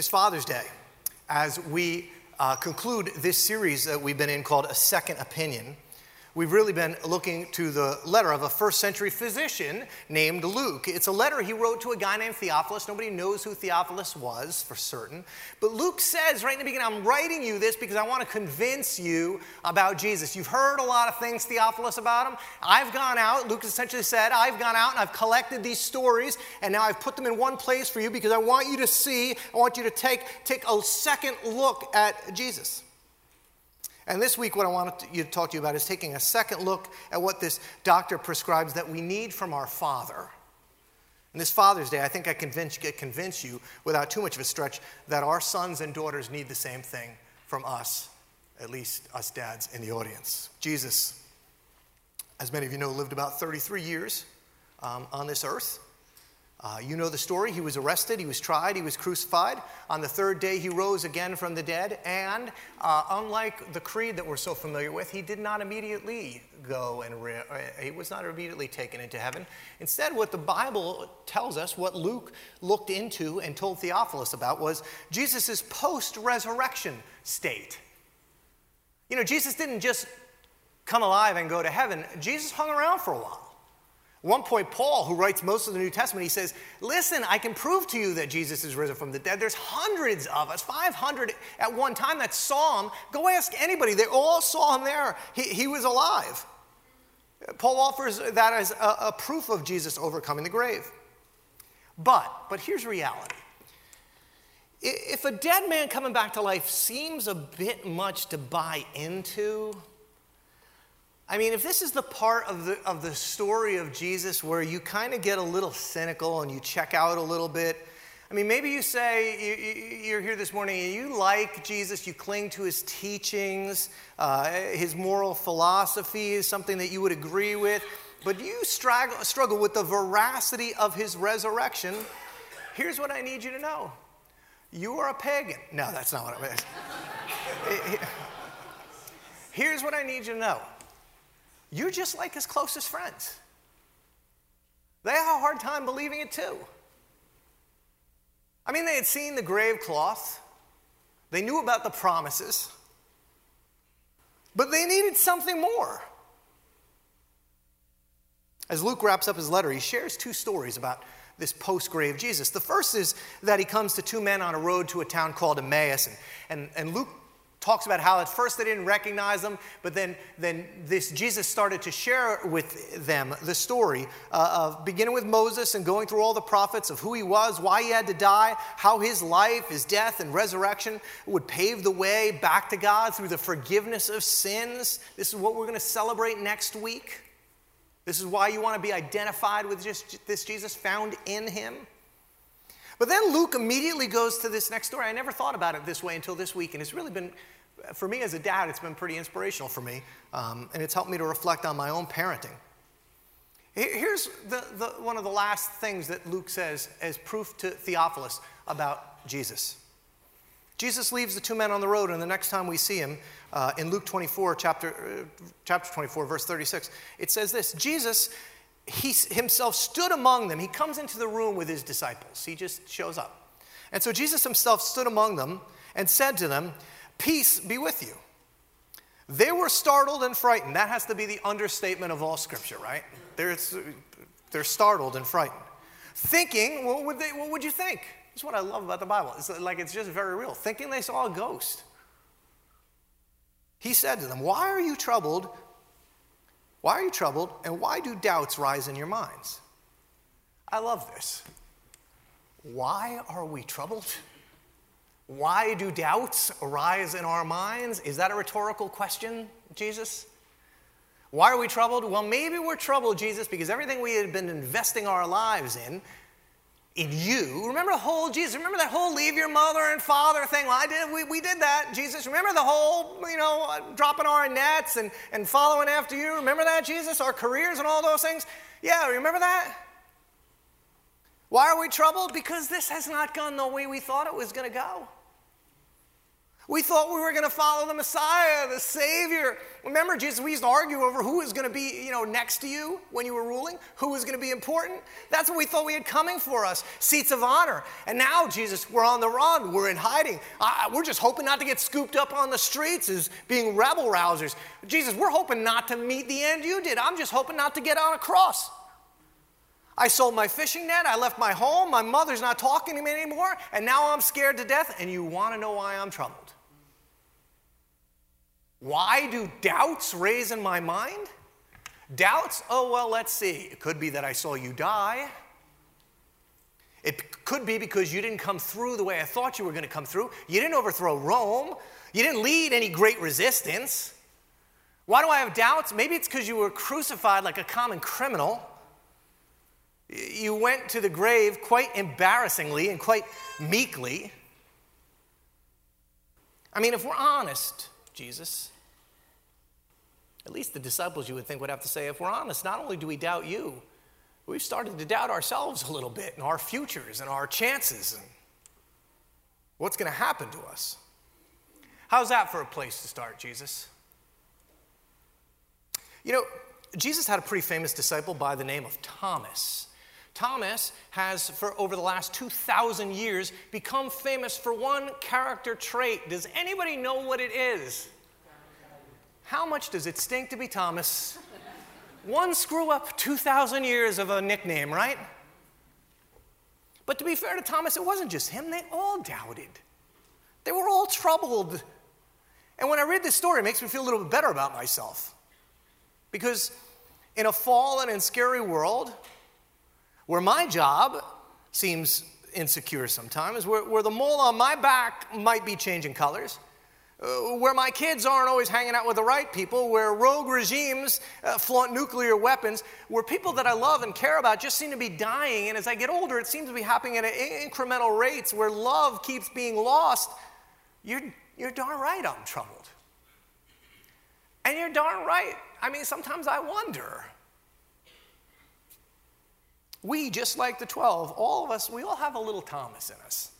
this Father's Day, as we uh, conclude this series that we've been in called A Second Opinion, We've really been looking to the letter of a first century physician named Luke. It's a letter he wrote to a guy named Theophilus. Nobody knows who Theophilus was for certain. But Luke says right in the beginning, I'm writing you this because I want to convince you about Jesus. You've heard a lot of things, Theophilus, about him. I've gone out, Luke essentially said, I've gone out and I've collected these stories and now I've put them in one place for you because I want you to see, I want you to take, take a second look at Jesus. And this week, what I want you to talk to you about is taking a second look at what this doctor prescribes that we need from our Father. And this Father's Day, I think I convince, convince you, without too much of a stretch, that our sons and daughters need the same thing from us, at least us dads in the audience. Jesus, as many of you know, lived about 33 years um, on this earth. Uh, you know the story. He was arrested, he was tried, he was crucified. On the third day, he rose again from the dead. And uh, unlike the creed that we're so familiar with, he did not immediately go and re- uh, he was not immediately taken into heaven. Instead, what the Bible tells us, what Luke looked into and told Theophilus about, was Jesus' post resurrection state. You know, Jesus didn't just come alive and go to heaven, Jesus hung around for a while. One point, Paul, who writes most of the New Testament, he says, Listen, I can prove to you that Jesus is risen from the dead. There's hundreds of us, 500 at one time that saw him. Go ask anybody. They all saw him there. He, he was alive. Paul offers that as a, a proof of Jesus overcoming the grave. But, but here's reality. If a dead man coming back to life seems a bit much to buy into, I mean, if this is the part of the, of the story of Jesus where you kind of get a little cynical and you check out a little bit, I mean, maybe you say you, are here this morning and you like Jesus, you cling to his teachings, uh, his moral philosophy is something that you would agree with, but you struggle, struggle with the veracity of his resurrection. Here's what I need you to know you are a pagan. No, that's not what I mean. Here's what I need you to know you're just like his closest friends. They have a hard time believing it too. I mean, they had seen the grave cloth, they knew about the promises, but they needed something more. As Luke wraps up his letter, he shares two stories about this post grave Jesus. The first is that he comes to two men on a road to a town called Emmaus, and, and, and Luke talks about how at first they didn't recognize him, but then, then this Jesus started to share with them the story uh, of beginning with Moses and going through all the prophets of who he was, why he had to die, how his life, his death, and resurrection would pave the way back to God through the forgiveness of sins. This is what we're going to celebrate next week. This is why you want to be identified with just this Jesus found in him. But then Luke immediately goes to this next story. I never thought about it this way until this week, and it's really been, for me as a dad, it's been pretty inspirational for me, um, and it's helped me to reflect on my own parenting. Here's the, the, one of the last things that Luke says as proof to Theophilus about Jesus. Jesus leaves the two men on the road, and the next time we see him, uh, in Luke 24, chapter, uh, chapter 24, verse 36, it says this Jesus he himself stood among them. He comes into the room with his disciples. He just shows up. And so Jesus himself stood among them and said to them, Peace be with you. They were startled and frightened. That has to be the understatement of all scripture, right? They're, they're startled and frightened. Thinking, what would, they, what would you think? That's what I love about the Bible. It's like it's just very real. Thinking they saw a ghost. He said to them, Why are you troubled? Why are you troubled, and why do doubts rise in your minds? I love this. Why are we troubled? Why do doubts arise in our minds? Is that a rhetorical question, Jesus? Why are we troubled? Well, maybe we're troubled, Jesus, because everything we had been investing our lives in in you. Remember the whole Jesus, remember that whole leave your mother and father thing? Well, I did, we, we did that, Jesus. Remember the whole, you know, uh, dropping our nets and, and following after you? Remember that, Jesus? Our careers and all those things? Yeah, remember that? Why are we troubled? Because this has not gone the way we thought it was going to go. We thought we were going to follow the Messiah, the Savior. Remember, Jesus, we used to argue over who was going to be, you know, next to you when you were ruling, who was going to be important. That's what we thought we had coming for us, seats of honor. And now, Jesus, we're on the run, we're in hiding. We're just hoping not to get scooped up on the streets as being rebel rousers. Jesus, we're hoping not to meet the end you did. I'm just hoping not to get on a cross. I sold my fishing net. I left my home. My mother's not talking to me anymore. And now I'm scared to death. And you want to know why I'm troubled? Why do doubts raise in my mind? Doubts? Oh, well, let's see. It could be that I saw you die. It could be because you didn't come through the way I thought you were going to come through. You didn't overthrow Rome. You didn't lead any great resistance. Why do I have doubts? Maybe it's because you were crucified like a common criminal. You went to the grave quite embarrassingly and quite meekly. I mean, if we're honest, Jesus, at least the disciples you would think would have to say, if we're honest, not only do we doubt you, we've started to doubt ourselves a little bit and our futures and our chances and what's going to happen to us. How's that for a place to start, Jesus? You know, Jesus had a pretty famous disciple by the name of Thomas. Thomas has, for over the last 2,000 years, become famous for one character trait. Does anybody know what it is? How much does it stink to be Thomas? one screw up, 2,000 years of a nickname, right? But to be fair to Thomas, it wasn't just him, they all doubted. They were all troubled. And when I read this story, it makes me feel a little bit better about myself. Because in a fallen and scary world, where my job seems insecure sometimes, where, where the mole on my back might be changing colors, uh, where my kids aren't always hanging out with the right people, where rogue regimes uh, flaunt nuclear weapons, where people that I love and care about just seem to be dying. And as I get older, it seems to be happening at incremental rates, where love keeps being lost. You're, you're darn right I'm troubled. And you're darn right. I mean, sometimes I wonder we, just like the 12, all of us, we all have a little Thomas in us.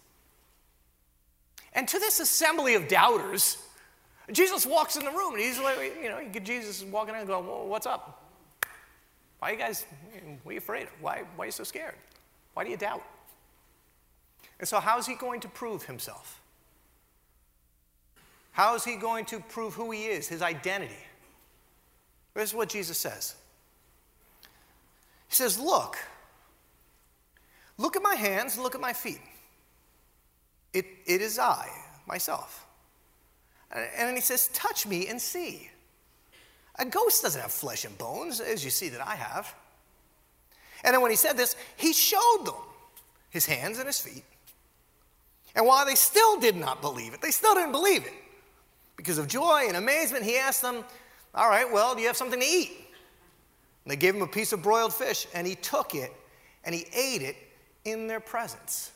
And to this assembly of doubters, Jesus walks in the room and he's like, you know, Jesus is walking in and going, well, What's up? Why are you guys, what are you afraid of? Why, why are you so scared? Why do you doubt? And so, how's he going to prove himself? How is he going to prove who he is, his identity? This is what Jesus says. He says, Look, Look at my hands, look at my feet. It, it is I, myself. And then he says, Touch me and see. A ghost doesn't have flesh and bones, as you see that I have. And then when he said this, he showed them his hands and his feet. And while they still did not believe it, they still didn't believe it. Because of joy and amazement, he asked them, All right, well, do you have something to eat? And they gave him a piece of broiled fish, and he took it and he ate it in their presence.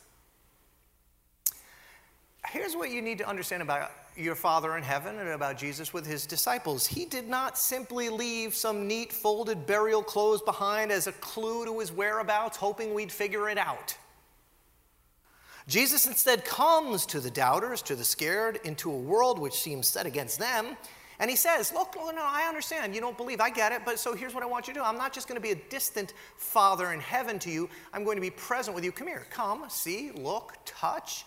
Here's what you need to understand about your Father in heaven and about Jesus with his disciples. He did not simply leave some neat folded burial clothes behind as a clue to his whereabouts, hoping we'd figure it out. Jesus instead comes to the doubters, to the scared, into a world which seems set against them, and he says, Look, no, I understand. You don't believe. I get it. But so here's what I want you to do. I'm not just going to be a distant father in heaven to you. I'm going to be present with you. Come here. Come, see, look, touch.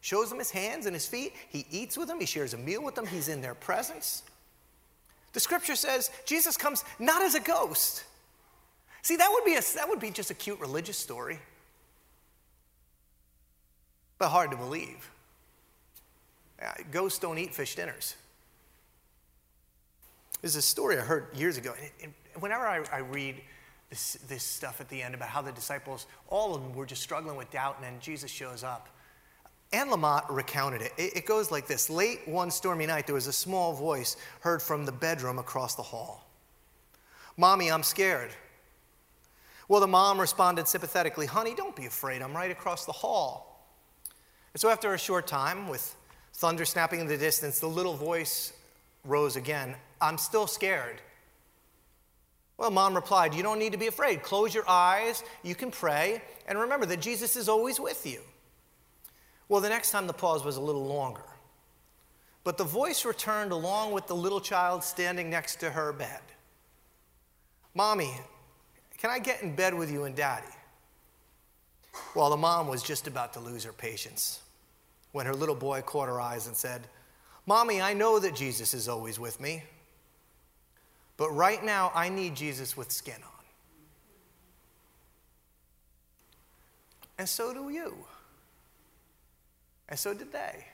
Shows them his hands and his feet. He eats with them. He shares a meal with them. He's in their presence. The scripture says Jesus comes not as a ghost. See, that would be, a, that would be just a cute religious story, but hard to believe. Uh, ghosts don't eat fish dinners. There's a story I heard years ago. And whenever I, I read this, this, stuff at the end about how the disciples, all of them were just struggling with doubt, and then Jesus shows up. Anne Lamott recounted it. it. It goes like this Late one stormy night, there was a small voice heard from the bedroom across the hall Mommy, I'm scared. Well, the mom responded sympathetically, Honey, don't be afraid. I'm right across the hall. And so, after a short time, with thunder snapping in the distance, the little voice rose again. I'm still scared. Well, mom replied, You don't need to be afraid. Close your eyes, you can pray, and remember that Jesus is always with you. Well, the next time the pause was a little longer. But the voice returned along with the little child standing next to her bed Mommy, can I get in bed with you and daddy? Well, the mom was just about to lose her patience when her little boy caught her eyes and said, Mommy, I know that Jesus is always with me, but right now I need Jesus with skin on. And so do you. And so did they.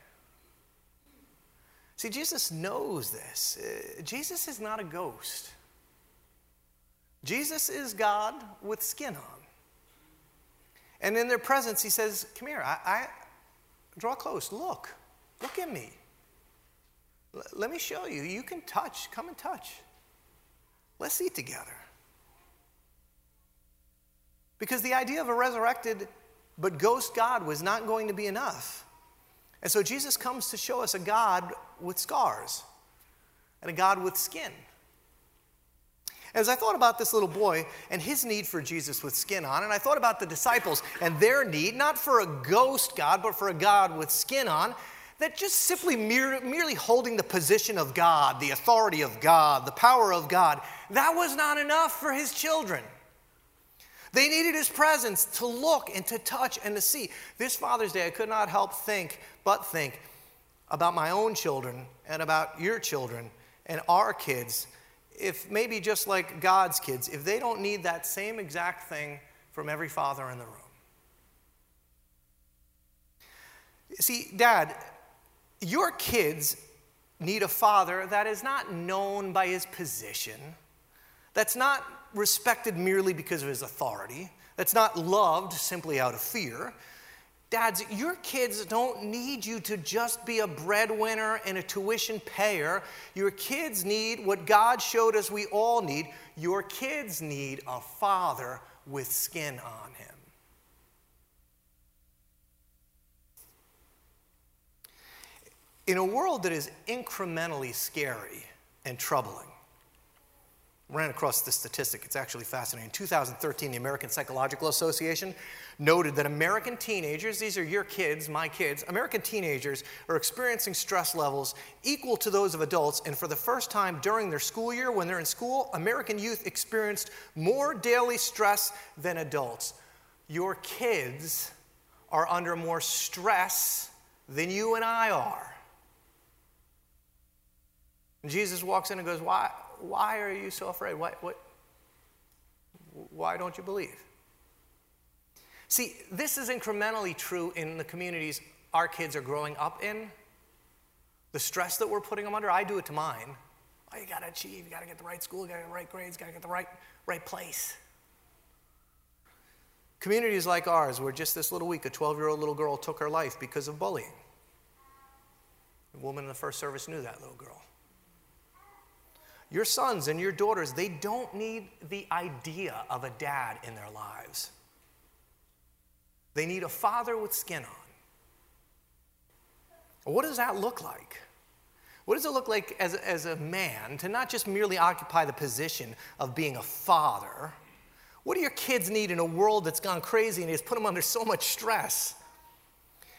See, Jesus knows this. Uh, Jesus is not a ghost. Jesus is God with skin on. And in their presence, he says, Come here, I, I draw close, look, look at me. L- let me show you. You can touch, come and touch. Let's eat together. Because the idea of a resurrected but ghost God was not going to be enough. And so Jesus comes to show us a God with scars and a God with skin. As I thought about this little boy and his need for Jesus with skin on, and I thought about the disciples and their need, not for a ghost God, but for a God with skin on, that just simply mere, merely holding the position of God, the authority of God, the power of God, that was not enough for his children. They needed his presence to look and to touch and to see. This Father's Day, I could not help think, but think about my own children and about your children and our kids. If maybe just like God's kids, if they don't need that same exact thing from every father in the room. See, Dad, your kids need a father that is not known by his position, that's not respected merely because of his authority, that's not loved simply out of fear. Dads, your kids don't need you to just be a breadwinner and a tuition payer. Your kids need what God showed us we all need. Your kids need a father with skin on him. In a world that is incrementally scary and troubling, ran across this statistic. It's actually fascinating. In 2013, the American Psychological Association noted that American teenagers, these are your kids, my kids, American teenagers are experiencing stress levels equal to those of adults. And for the first time during their school year, when they're in school, American youth experienced more daily stress than adults. Your kids are under more stress than you and I are. Jesus walks in and goes, Why? why are you so afraid? Why, what, why don't you believe? See, this is incrementally true in the communities our kids are growing up in. The stress that we're putting them under, I do it to mine. Oh, you gotta achieve, you gotta get the right school, you gotta get the right grades, you gotta get the right, right place. Communities like ours, where just this little week a 12 year old little girl took her life because of bullying. The woman in the first service knew that little girl. Your sons and your daughters, they don't need the idea of a dad in their lives. They need a father with skin on. What does that look like? What does it look like as, as a man to not just merely occupy the position of being a father? What do your kids need in a world that's gone crazy and has put them under so much stress?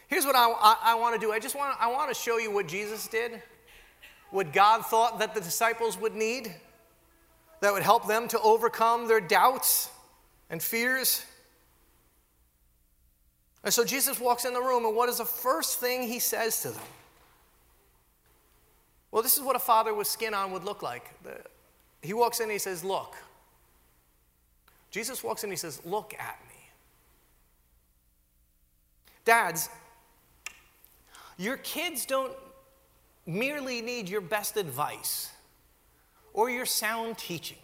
Here's what I, I, I want to do. I just want, I want to show you what Jesus did what God thought that the disciples would need that would help them to overcome their doubts and fears. And so Jesus walks in the room, and what is the first thing he says to them? Well, this is what a father with skin on would look like. He walks in and he says, Look. Jesus walks in and he says, Look at me. Dads, your kids don't merely need your best advice or your sound teaching.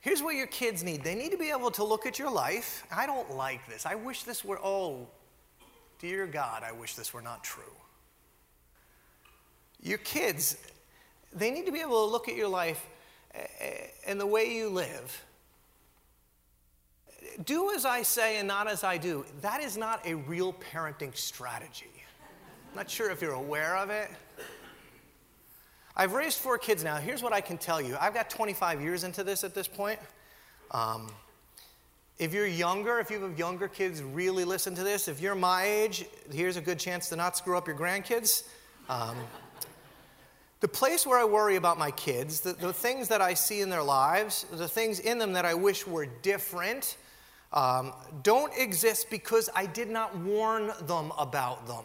Here's what your kids need they need to be able to look at your life. I don't like this. I wish this were, oh, dear God, I wish this were not true. Your kids, they need to be able to look at your life eh, and the way you live. Do as I say and not as I do. That is not a real parenting strategy. Not sure if you're aware of it. I've raised four kids now. Here's what I can tell you I've got 25 years into this at this point. Um, if you're younger, if you have younger kids, really listen to this. If you're my age, here's a good chance to not screw up your grandkids. Um, the place where I worry about my kids, the, the, things that I see in their lives, the things in them that I wish were different, um, don't exist because I did not warn them about them.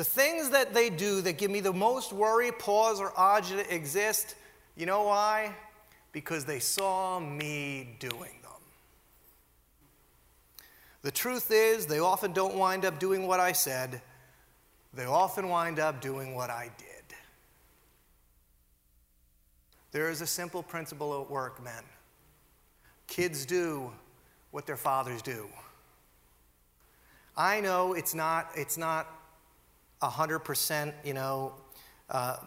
The things that they do that give me the most worry, pause, or agita exist, you know why? Because they saw me doing them. The truth is, they often don't wind up doing what I said, they often wind up doing what I did. There is a simple principle at work, men. Kids do what their fathers do. I know it's not, it's not 100%, you know,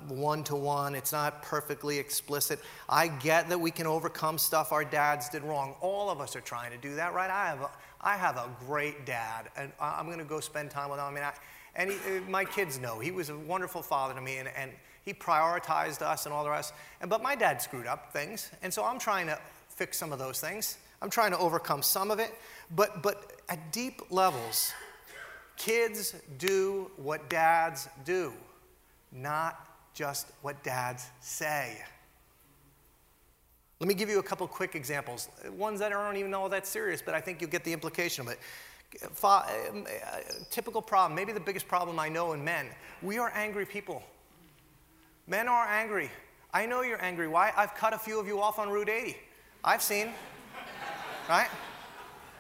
one to one. It's not perfectly explicit. I get that we can overcome stuff our dads did wrong. All of us are trying to do that, right? I have a, I have a great dad, and I'm going to go spend time with him. I mean, I, and he, uh, my kids know he was a wonderful father to me, and, and he prioritized us and all the rest. And, but my dad screwed up things. And so I'm trying to fix some of those things. I'm trying to overcome some of it. But, but at deep levels, kids do what dads do, not just what dads say. Let me give you a couple quick examples, ones that don't even all that serious, but I think you'll get the implication of it. Um, typical problem, maybe the biggest problem I know in men, we are angry people. Men are angry. I know you're angry. Why? I've cut a few of you off on Route 80. I've seen, right?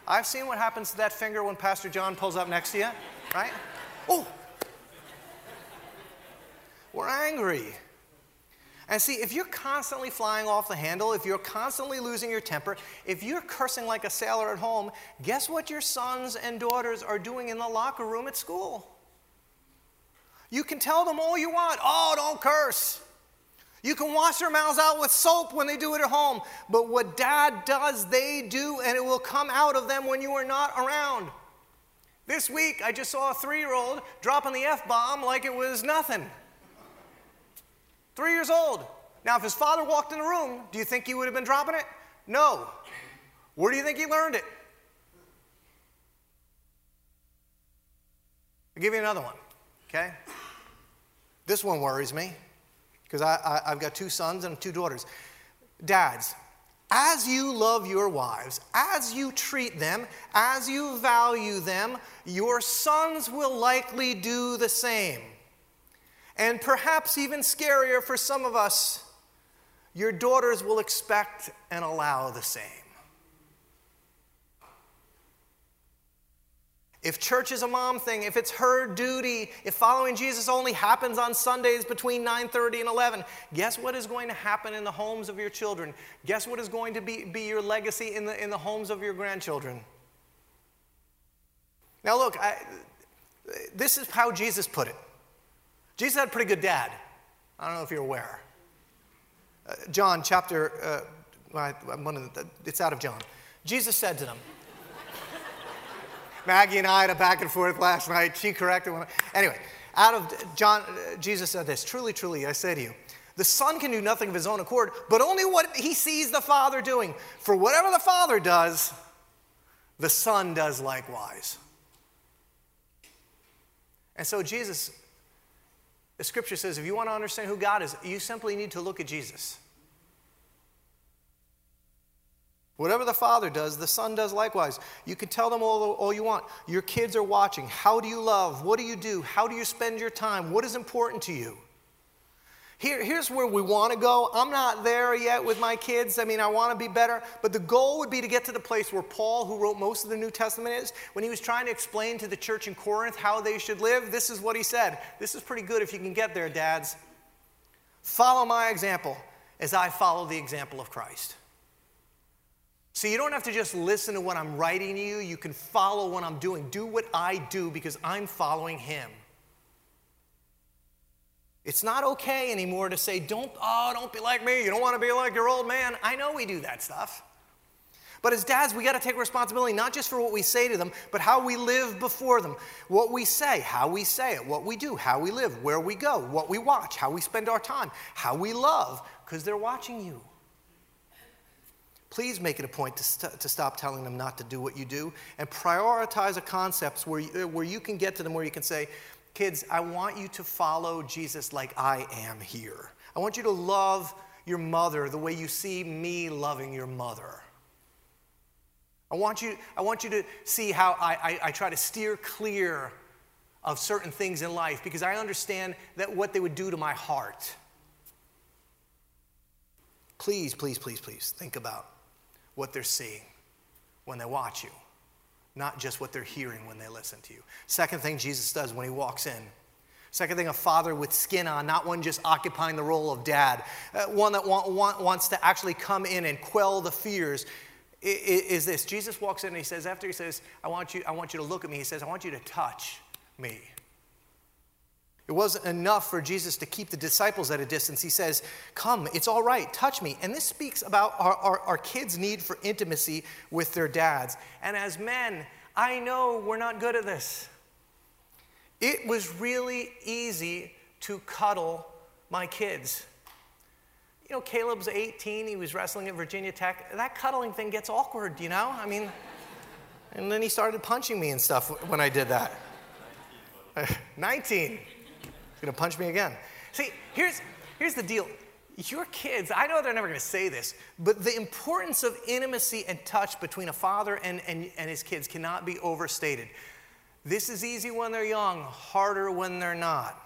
I've seen what happens to that finger when Pastor John pulls up next to you, right? Oh! We're angry. And see, if you're constantly flying off the handle, if you're constantly losing your temper, if you're cursing like a sailor at home, guess what your sons and daughters are doing in the locker room at school? You can tell them all you want. Oh, don't curse. You can wash their mouths out with soap when they do it at home. But what dad does, they do, and it will come out of them when you are not around. This week, I just saw a three year old dropping the F bomb like it was nothing. Three years old. Now, if his father walked in the room, do you think he would have been dropping it? No. Where do you think he learned it? I'll give you another one, okay? This one worries me because I, I, have got two sons and two daughters. Dads, as you love your wives, as you treat them, as you value them, your sons will likely do the same. And perhaps even scarier for some of us, your daughters will expect and allow the same. If church is a mom thing, if it's her duty, if following Jesus only happens on Sundays between 9:30 and 11, guess what is going to happen in the homes of your children? Guess what is going to be, be your legacy in the, in the homes of your grandchildren? Now look, I, this is how Jesus put it. Jesus had a pretty good dad. I don't know if you're aware. Uh, John chapter, uh, one of the, it's out of John. Jesus said to them, Maggie and I had a back and forth last night. She corrected one. Anyway, out of John, uh, Jesus said this Truly, truly, I say to you, the Son can do nothing of his own accord, but only what he sees the Father doing. For whatever the Father does, the Son does likewise. And so, Jesus, the scripture says, if you want to understand who God is, you simply need to look at Jesus. Whatever the father does, the son does likewise. You can tell them all, all you want. Your kids are watching. How do you love? What do you do? How do you spend your time? What is important to you? Here, here's where we want to go. I'm not there yet with my kids. I mean, I want to be better. But the goal would be to get to the place where Paul, who wrote most of the New Testament, is. When he was trying to explain to the church in Corinth how they should live, this is what he said. This is pretty good if you can get there, dads. Follow my example as I follow the example of Christ. So you don't have to just listen to what I'm writing you, you can follow what I'm doing. Do what I do because I'm following him. It's not okay anymore to say, don't, oh, don't be like me. You don't want to be like your old man. I know we do that stuff. But as dads, we got to take responsibility not just for what we say to them, but how we live before them. What we say, how we say it, what we do, how we live, where we go, what we watch, how we spend our time, how we love, because they're watching you. Please make it a point to, st- to stop telling them not to do what you do and prioritize the concepts where you, where you can get to them, where you can say, Kids, I want you to follow Jesus like I am here. I want you to love your mother the way you see me loving your mother. I want you, I want you to see how I, I, I try to steer clear of certain things in life because I understand that what they would do to my heart. Please, please, please, please think about what they're seeing when they watch you, not just what they're hearing when they listen to you. Second thing Jesus does when he walks in. Second thing, a father with skin on, not one just occupying the role of dad, uh, one that want, want, wants to actually come in and quell the fears. Is this Jesus walks in and he says, after he says, I want you, I want you to look at me, he says, I want you to touch me. It wasn't enough for Jesus to keep the disciples at a distance. He says, Come, it's all right, touch me. And this speaks about our, our, our, kids' need for intimacy with their dads. And as men, I know we're not good at this. It was really easy to cuddle my kids. You know, Caleb's 18, he was wrestling at Virginia Tech. That cuddling thing gets awkward, you know? I mean, and then he started punching me and stuff when I did that. 19. He's gonna punch me again. See, here's, here's the deal. Your kids, I know they're never gonna say this, but the importance of intimacy and touch between a father and, and, and his kids cannot be overstated. This is easy when they're young, harder when they're not.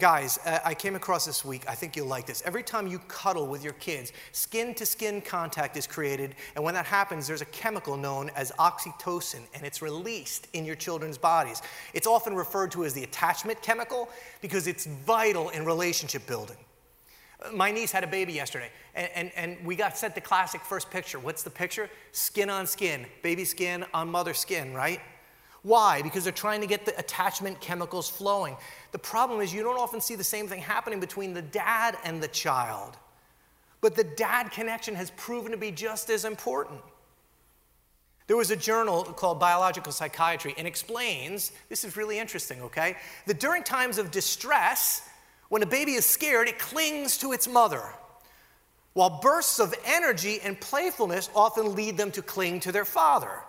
Guys, uh, I came across this week, I think you'll like this. Every time you cuddle with your kids, skin to skin contact is created, and when that happens, there's a chemical known as oxytocin, and it's released in your children's bodies. It's often referred to as the attachment chemical because it's vital in relationship building. My niece had a baby yesterday, and, and, and, we got sent the classic first picture. What's the picture? Skin on skin, baby skin on mother skin, right? Why? Because they're trying to get the attachment chemicals flowing. The problem is you don't often see the same thing happening between the dad and the child. But the dad connection has proven to be just as important. There was a journal called Biological Psychiatry and explains this is really interesting, okay? That during times of distress, when a baby is scared, it clings to its mother, while bursts of energy and playfulness often lead them to cling to their father.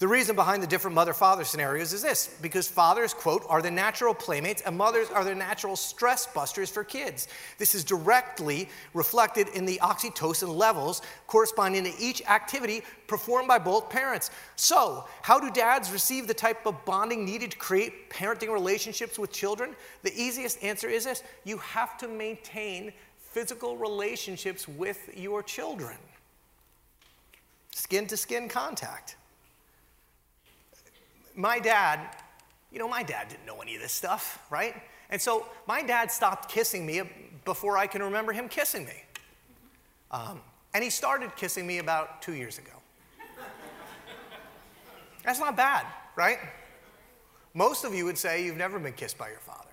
The reason behind the different mother father scenarios is this because fathers, quote, are the natural playmates and mothers are the natural stress busters for kids. This is directly reflected in the oxytocin levels corresponding to each activity performed by both parents. So, how do dads receive the type of bonding needed to create parenting relationships with children? The easiest answer is this you have to maintain physical relationships with your children, skin to skin contact my dad, you know, my dad didn't know any of this stuff, right? And so my dad stopped kissing me before I can remember him kissing me. Um, and he started kissing me about two years ago. That's not bad, right? Most of you would say you've never been kissed by your father.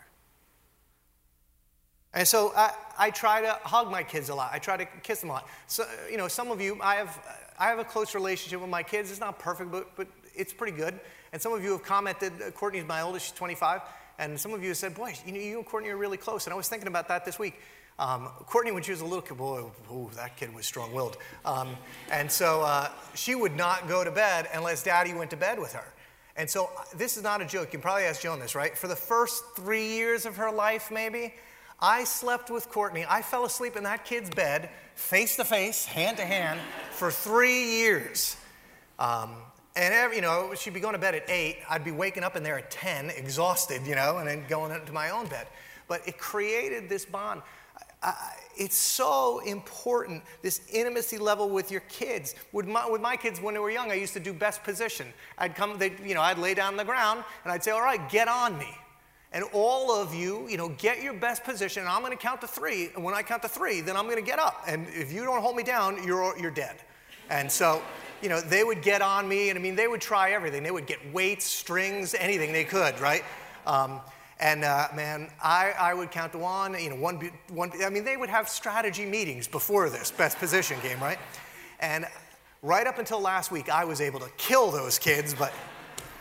And so I, I, try to hug my kids a lot. I try to kiss them a lot. So, you know, some of you, I have, I have a close relationship with my kids. It's not perfect, but, but it's pretty good. And some of you have commented, uh, Courtney's my oldest, she's 25, and some of you have said, boy, you know, you and Courtney are really close. And I was thinking about that this week. Um, Courtney, when she was a little kid, boy, ooh, that kid was strong willed. Um, and so uh, she would not go to bed unless daddy went to bed with her. And so uh, this is not a joke. You can probably ask Joan this, right? For the first three years of her life, maybe, I slept with Courtney. I fell asleep in that kid's bed, face to face, hand to hand, for three years. Um, and, every, you know, she'd be going to bed at 8. I'd be waking up in there at 10, exhausted, you know, and then going into my own bed. But it created this bond. I, it's so important, this intimacy level with your kids. With my, with my kids, when they were young, I used to do best position. I'd come, they, you know, I'd lay down on the ground, and I'd say, all right, get on me. And all of you, you know, get your best position. I'm going to count to three. And when I count to three, then I'm going to get up. And if you don't hold me down, you're, you're dead. And so you know, they would get on me, and I mean, they would try everything. They would get weights, strings, anything they could, right? Um, and uh, man, I, I would count to one, you know, one, one, I mean, they would have strategy meetings before this best position game, right? And right up until last week, I was able to kill those kids, but,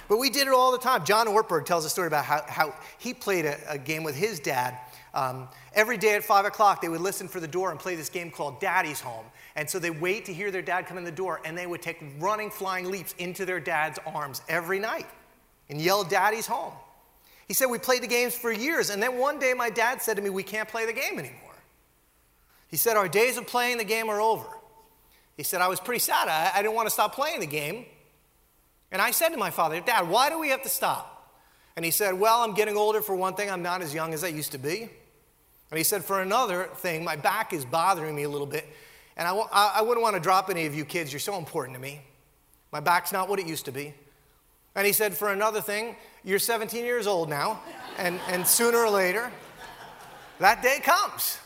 but we did it all the time. John Ortberg tells a story about how, how he played a, a game with his dad. Um, every day at 5 o'clock, they would listen for the door and play this game called Daddy's Home. And so they wait to hear their dad come in the door, and they would take running, flying leaps into their dad's arms every night and yell, Daddy's home. He said, We played the games for years. And then one day my dad said to me, We can't play the game anymore. He said, Our days of playing the game are over. He said, I was pretty sad. I, I didn't want to stop playing the game. And I said to my father, Dad, why do we have to stop? And he said, Well, I'm getting older for one thing. I'm not as young as I used to be. And he said, For another thing, my back is bothering me a little bit. And I w- I wouldn't want to drop any of you kids. You're so important to me. My back's not what it used to be. And he said, For another thing, you're 17 years old now. And, and sooner or later, that day comes.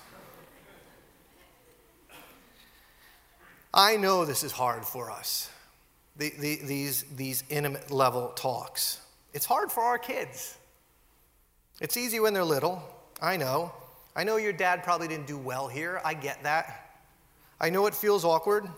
I know this is hard for us, the, the, these, these intimate level talks. It's hard for our kids. It's easy when they're little. I know. I know your dad probably didn't do well here. I get that. I know it feels awkward.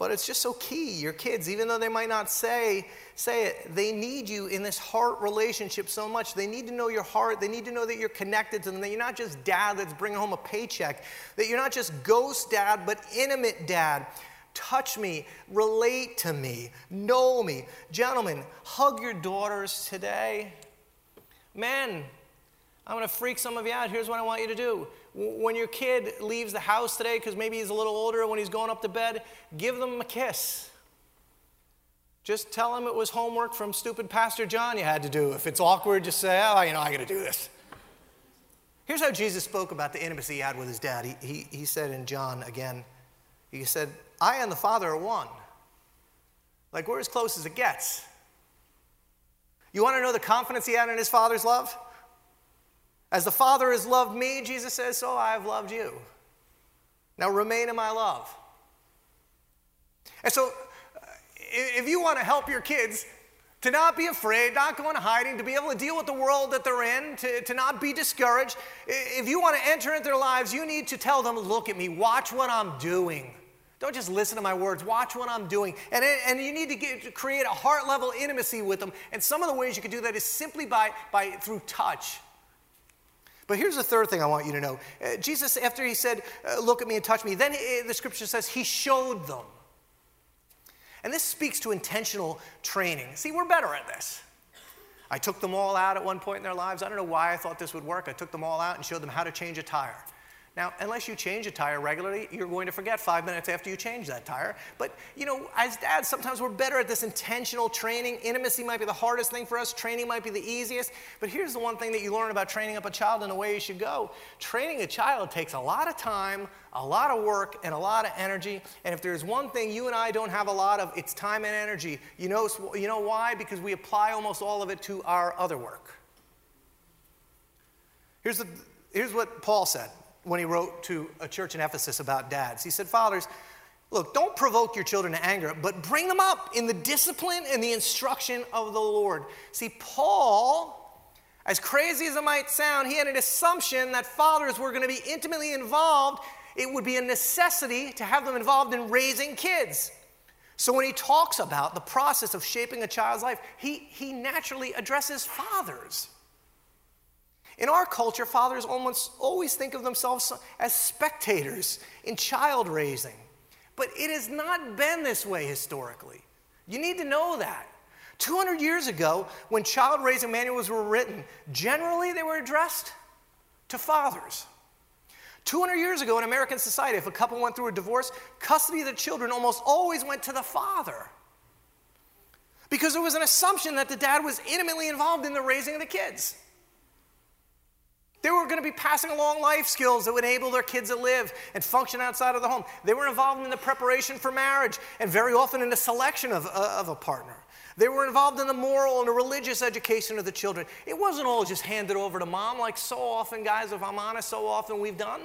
But it's just so key. Your kids, even though they might not say, say it, they need you in this heart relationship so much. They need to know your heart. They need to know that you're connected to them, that you're not just dad that's bringing home a paycheck, that you're not just ghost dad, but intimate dad. Touch me, relate to me, know me. Gentlemen, hug your daughters today. Men, I'm going to freak some of you out. Here's what I want you to do. When your kid leaves the house today, because maybe he's a little older, when he's going up to bed, give them a kiss. Just tell them it was homework from stupid Pastor John you had to do. If it's awkward, just say, oh, you know, I got to do this. Here's how Jesus spoke about the intimacy he had with his dad. He, he, he said in John again, he said, I and the Father are one. Like we're as close as it gets. You want to know the confidence he had in his Father's love? As the Father has loved me, Jesus says, so I have loved you. Now remain in my love. And so, if you want to help your kids to not be afraid, not go into hiding, to be able to deal with the world that they're in, to, to not be discouraged, if you want to enter into their lives, you need to tell them, look at me, watch what I'm doing. Don't just listen to my words, watch what I'm doing. And, and you need to, get, to create a heart level intimacy with them. And some of the ways you can do that is simply by, by through touch. But here's the third thing I want you to know. Uh, Jesus, after he said, uh, Look at me and touch me, then he, the scripture says he showed them. And this speaks to intentional training. See, we're better at this. I took them all out at one point in their lives. I don't know why I thought this would work. I took them all out and showed them how to change a tire. Now, unless you change a tire regularly, you're going to forget five minutes after you change that tire. But, you know, as dads, sometimes we're better at this intentional training. Intimacy might be the hardest thing for us, training might be the easiest. But here's the one thing that you learn about training up a child and the way you should go training a child takes a lot of time, a lot of work, and a lot of energy. And if there's one thing you and I don't have a lot of, it's time and energy. You know, you know why? Because we apply almost all of it to our other work. Here's, the, here's what Paul said when he wrote to a church in Ephesus about dads. He said, Fathers, look, don't provoke your children to anger, but bring them up in the discipline and the instruction of the Lord. See, Paul, as crazy as it might sound, he had an assumption that fathers were going to be intimately involved. It would be a necessity to have them involved in raising kids. So when he talks about the process of shaping a child's life, he, he naturally addresses fathers. In our culture, fathers almost always think of themselves as spectators in child raising. But it has not been this way historically. You need to know that. 200 years ago, when child raising manuals were written, generally they were addressed to fathers. 200 years ago in American society, if a couple went through a divorce, custody of the children almost always went to the father. Because there was an assumption that the dad was intimately involved in the raising of the kids. They were going to be passing along life skills that would enable their kids to live and function outside of the home. They were involved in the preparation for marriage and very often in the selection of, uh, of a partner. They were involved in the moral and the religious education of the children. It wasn't all just handed over to mom, like so often, guys, if I'm honest, so often we've done.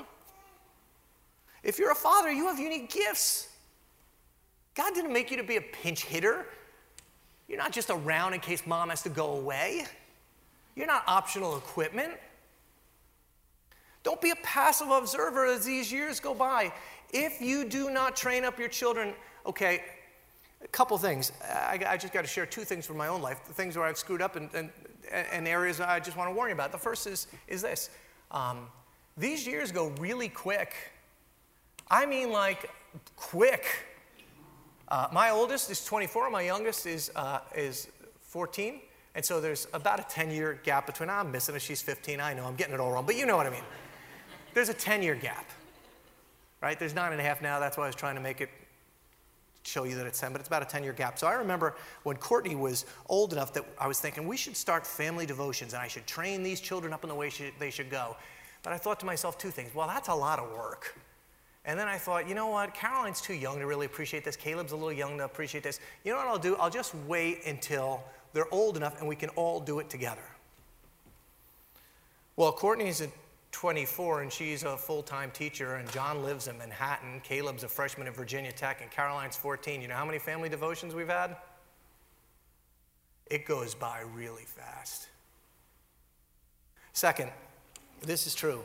If you're a father, you have unique gifts. God didn't make you to be a pinch hitter. You're not just around in case mom has to go away. You're not optional equipment. Don't be a passive observer as these years go by. If you do not train up your children, okay, a couple things. I, I just got to share two things from my own life, the things where I've screwed up and, and, and areas I just want to warn you about. The first is, is this um, these years go really quick. I mean, like, quick. Uh, my oldest is 24, my youngest is, uh, is 14. And so there's about a 10 year gap between, I'm missing her, she's 15, I know, I'm getting it all wrong, but you know what I mean. There's a 10 year gap, right? There's nine and a half now, that's why I was trying to make it show you that it's 10, but it's about a 10 year gap. So I remember when Courtney was old enough that I was thinking we should start family devotions and I should train these children up in the way they should go. But I thought to myself two things. Well, that's a lot of work. And then I thought, you know what? Caroline's too young to really appreciate this. Caleb's a little young to appreciate this. You know what I'll do? I'll just wait until they're old enough and we can all do it together. Well, Courtney's 24 and she's a full time teacher, and John lives in Manhattan. Caleb's a freshman at Virginia Tech, and Caroline's 14. You know how many family devotions we've had? It goes by really fast. Second, this is true.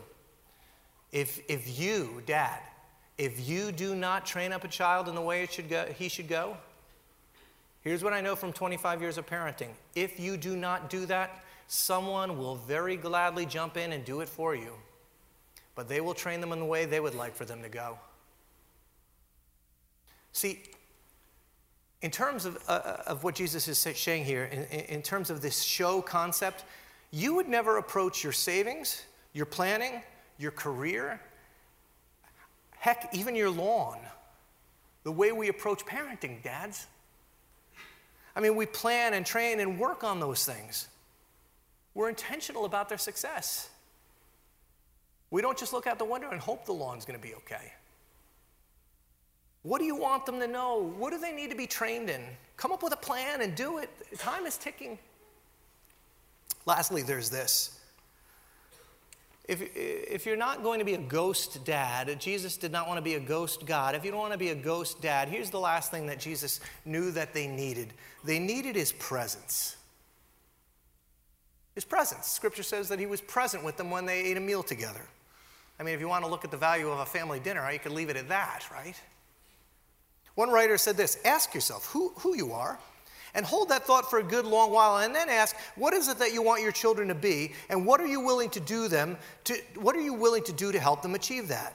If, if you, dad, if you do not train up a child in the way it should go, he should go, here's what I know from 25 years of parenting. If you do not do that, someone will very gladly jump in and do it for you, but they will train them in the way they would like for them to go. See, in terms of, uh, uh of what Jesus is saying here, in, in terms of this show concept, you would never approach your savings, your planning, your career, heck, even your lawn, the way we approach parenting, dads. I mean, we plan and train and work on those things. We're intentional about their success. We don't just look out the window and hope the lawn's going to be okay. What do you want them to know? What do they need to be trained in? Come up with a plan and do it. Time is ticking. Lastly, there's this. If, if you're not going to be a ghost dad, Jesus did not want to be a ghost God. If you don't want to be a ghost dad, here's the last thing that Jesus knew that they needed they needed his presence his presence. Scripture says that he was present with them when they ate a meal together. I mean, if you want to look at the value of a family dinner, you could leave it at that, right? One writer said this Ask yourself who, who you are, and hold that thought for a good long while, and then ask, what is it that you want your children to be, and what are you willing to do them to, what are you willing to do to help them achieve that?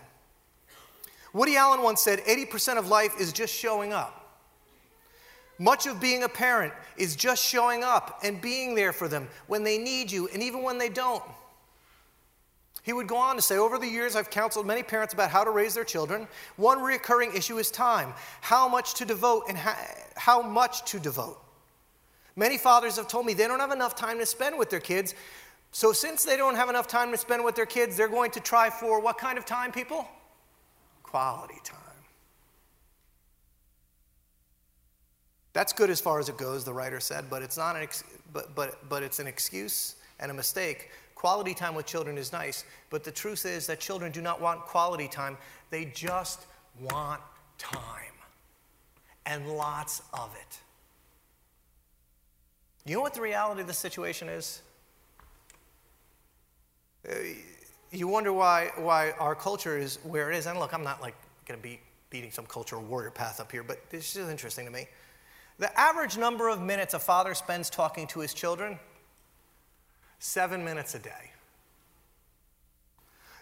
Woody Allen once said 80% of life is just showing up. Much of being a parent is just showing up and being there for them when they need you and even when they don't. He would go on to say, Over the years, I've counseled many parents about how to raise their children. One recurring issue is time how much to devote and how, how much to devote. Many fathers have told me they don't have enough time to spend with their kids. So, since they don't have enough time to spend with their kids, they're going to try for what kind of time, people? Quality time. That's good as far as it goes, the writer said, but it's, not an ex- but, but, but it's an excuse and a mistake. Quality time with children is nice, but the truth is that children do not want quality time, they just want time and lots of it. You know what the reality of the situation is? Uh, you wonder why, why our culture is where it is. And look, I'm not like going to be beating some cultural warrior path up here, but this is interesting to me. The average number of minutes a father spends talking to his children seven minutes a day.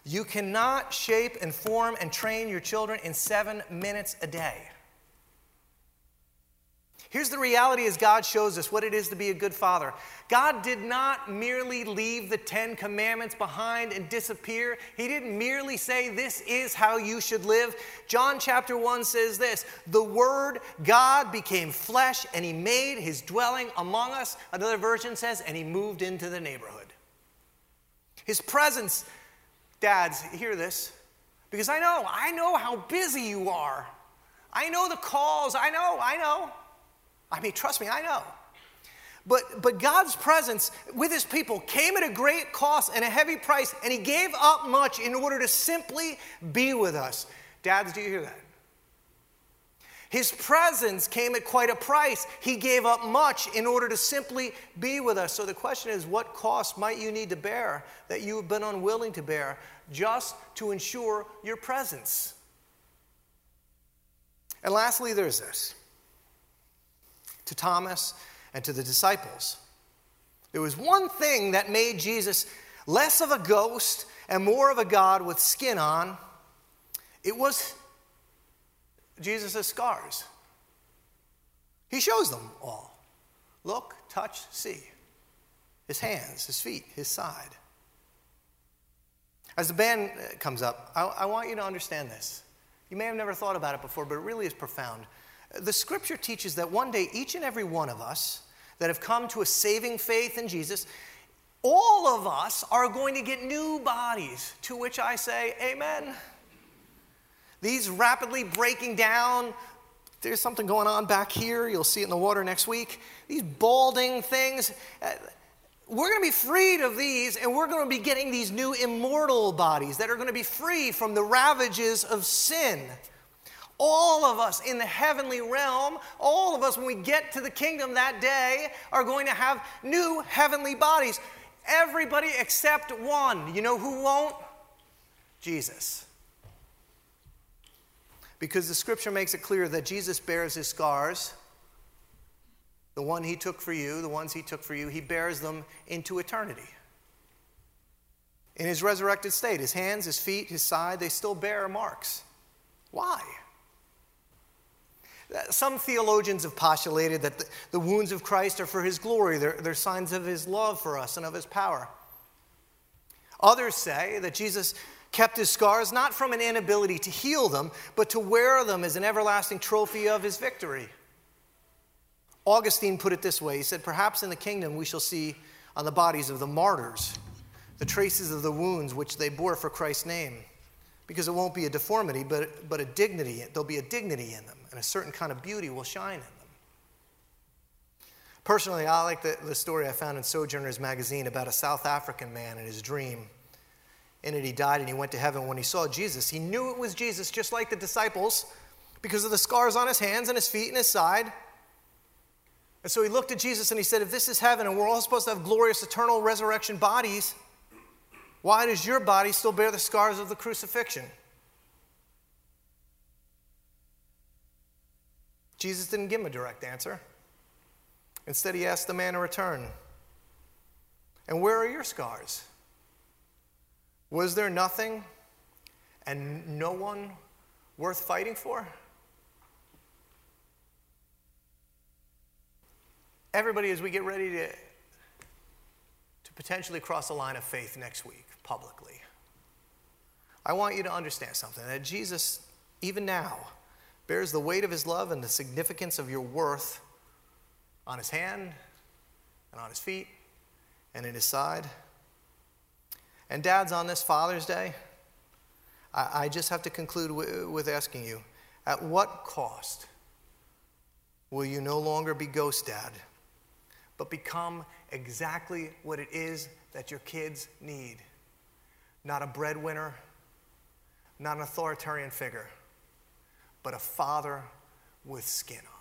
You cannot shape and form and train your children in seven minutes a day. Here's the reality as God shows us what it is to be a good father. God did not merely leave the Ten Commandments behind and disappear. He didn't merely say, This is how you should live. John chapter 1 says this The Word, God, became flesh and He made His dwelling among us. Another version says, And He moved into the neighborhood. His presence, dads, hear this, because I know, I know how busy you are. I know the calls. I know, I know. I mean, trust me, I know. But, but God's presence with his people came at a great cost and a heavy price, and he gave up much in order to simply be with us. Dads, do you hear that? His presence came at quite a price. He gave up much in order to simply be with us. So the question is what cost might you need to bear that you have been unwilling to bear just to ensure your presence? And lastly, there's this to Thomas and to the disciples. There was one thing that made Jesus less of a ghost and more of a God with skin on. It was Jesus' scars. He shows them all. Look, touch, see. his hands, his feet, his side. As the band uh, comes up, I, I, want you to understand this. You may have never thought about it before, but it really is profound. The scripture teaches that one day each and every one of us that have come to a saving faith in Jesus, all of us are going to get new bodies, to which I say, Amen. These rapidly breaking down, there's something going on back here. You'll see it in the water next week. These balding things. Uh, we're going to be freed of these, and we're going to be getting these new immortal bodies that are going to be free from the ravages of sin. All of us in the heavenly realm, all of us when we get to the kingdom that day, are going to have new heavenly bodies. Everybody except one. You know who won't? Jesus. Because the scripture makes it clear that Jesus bears his scars the one he took for you, the ones he took for you, he bears them into eternity. In his resurrected state, his hands, his feet, his side, they still bear marks. Why? Some theologians have postulated that the, the wounds of Christ are for his glory, they're, they're signs of his love for us and of his power. Others say that Jesus kept his scars not from an inability to heal them, but to wear them as an everlasting trophy of his victory. Augustine put it this way He said, Perhaps in the kingdom we shall see on the bodies of the martyrs the traces of the wounds which they bore for Christ's name. Because it won't be a deformity, but, but a dignity. There'll be a dignity in them, and a certain kind of beauty will shine in them. Personally, I like the, the story I found in Sojourners magazine about a South African man and his dream. In it, he died and he went to heaven. When he saw Jesus, he knew it was Jesus, just like the disciples, because of the scars on his hands and his feet and his side. And so he looked at Jesus and he said, If this is heaven and we're all supposed to have glorious eternal resurrection bodies, why does your body still bear the scars of the crucifixion? Jesus didn't give him a direct answer. Instead, he asked the man to return. And where are your scars? Was there nothing and no one worth fighting for? everybody, as we get ready to, to potentially cross a line of faith next week publicly, I want you to understand something that Jesus, even now, bears the weight of his love and the significance of your worth on his hand and on his feet and in his side. And, dads, on this Father's Day, I, I just have to conclude w- with asking you at what cost will you no longer be ghost dad? but become exactly what it is that your kids need not a breadwinner, not an authoritarian figure, but a father with skin on.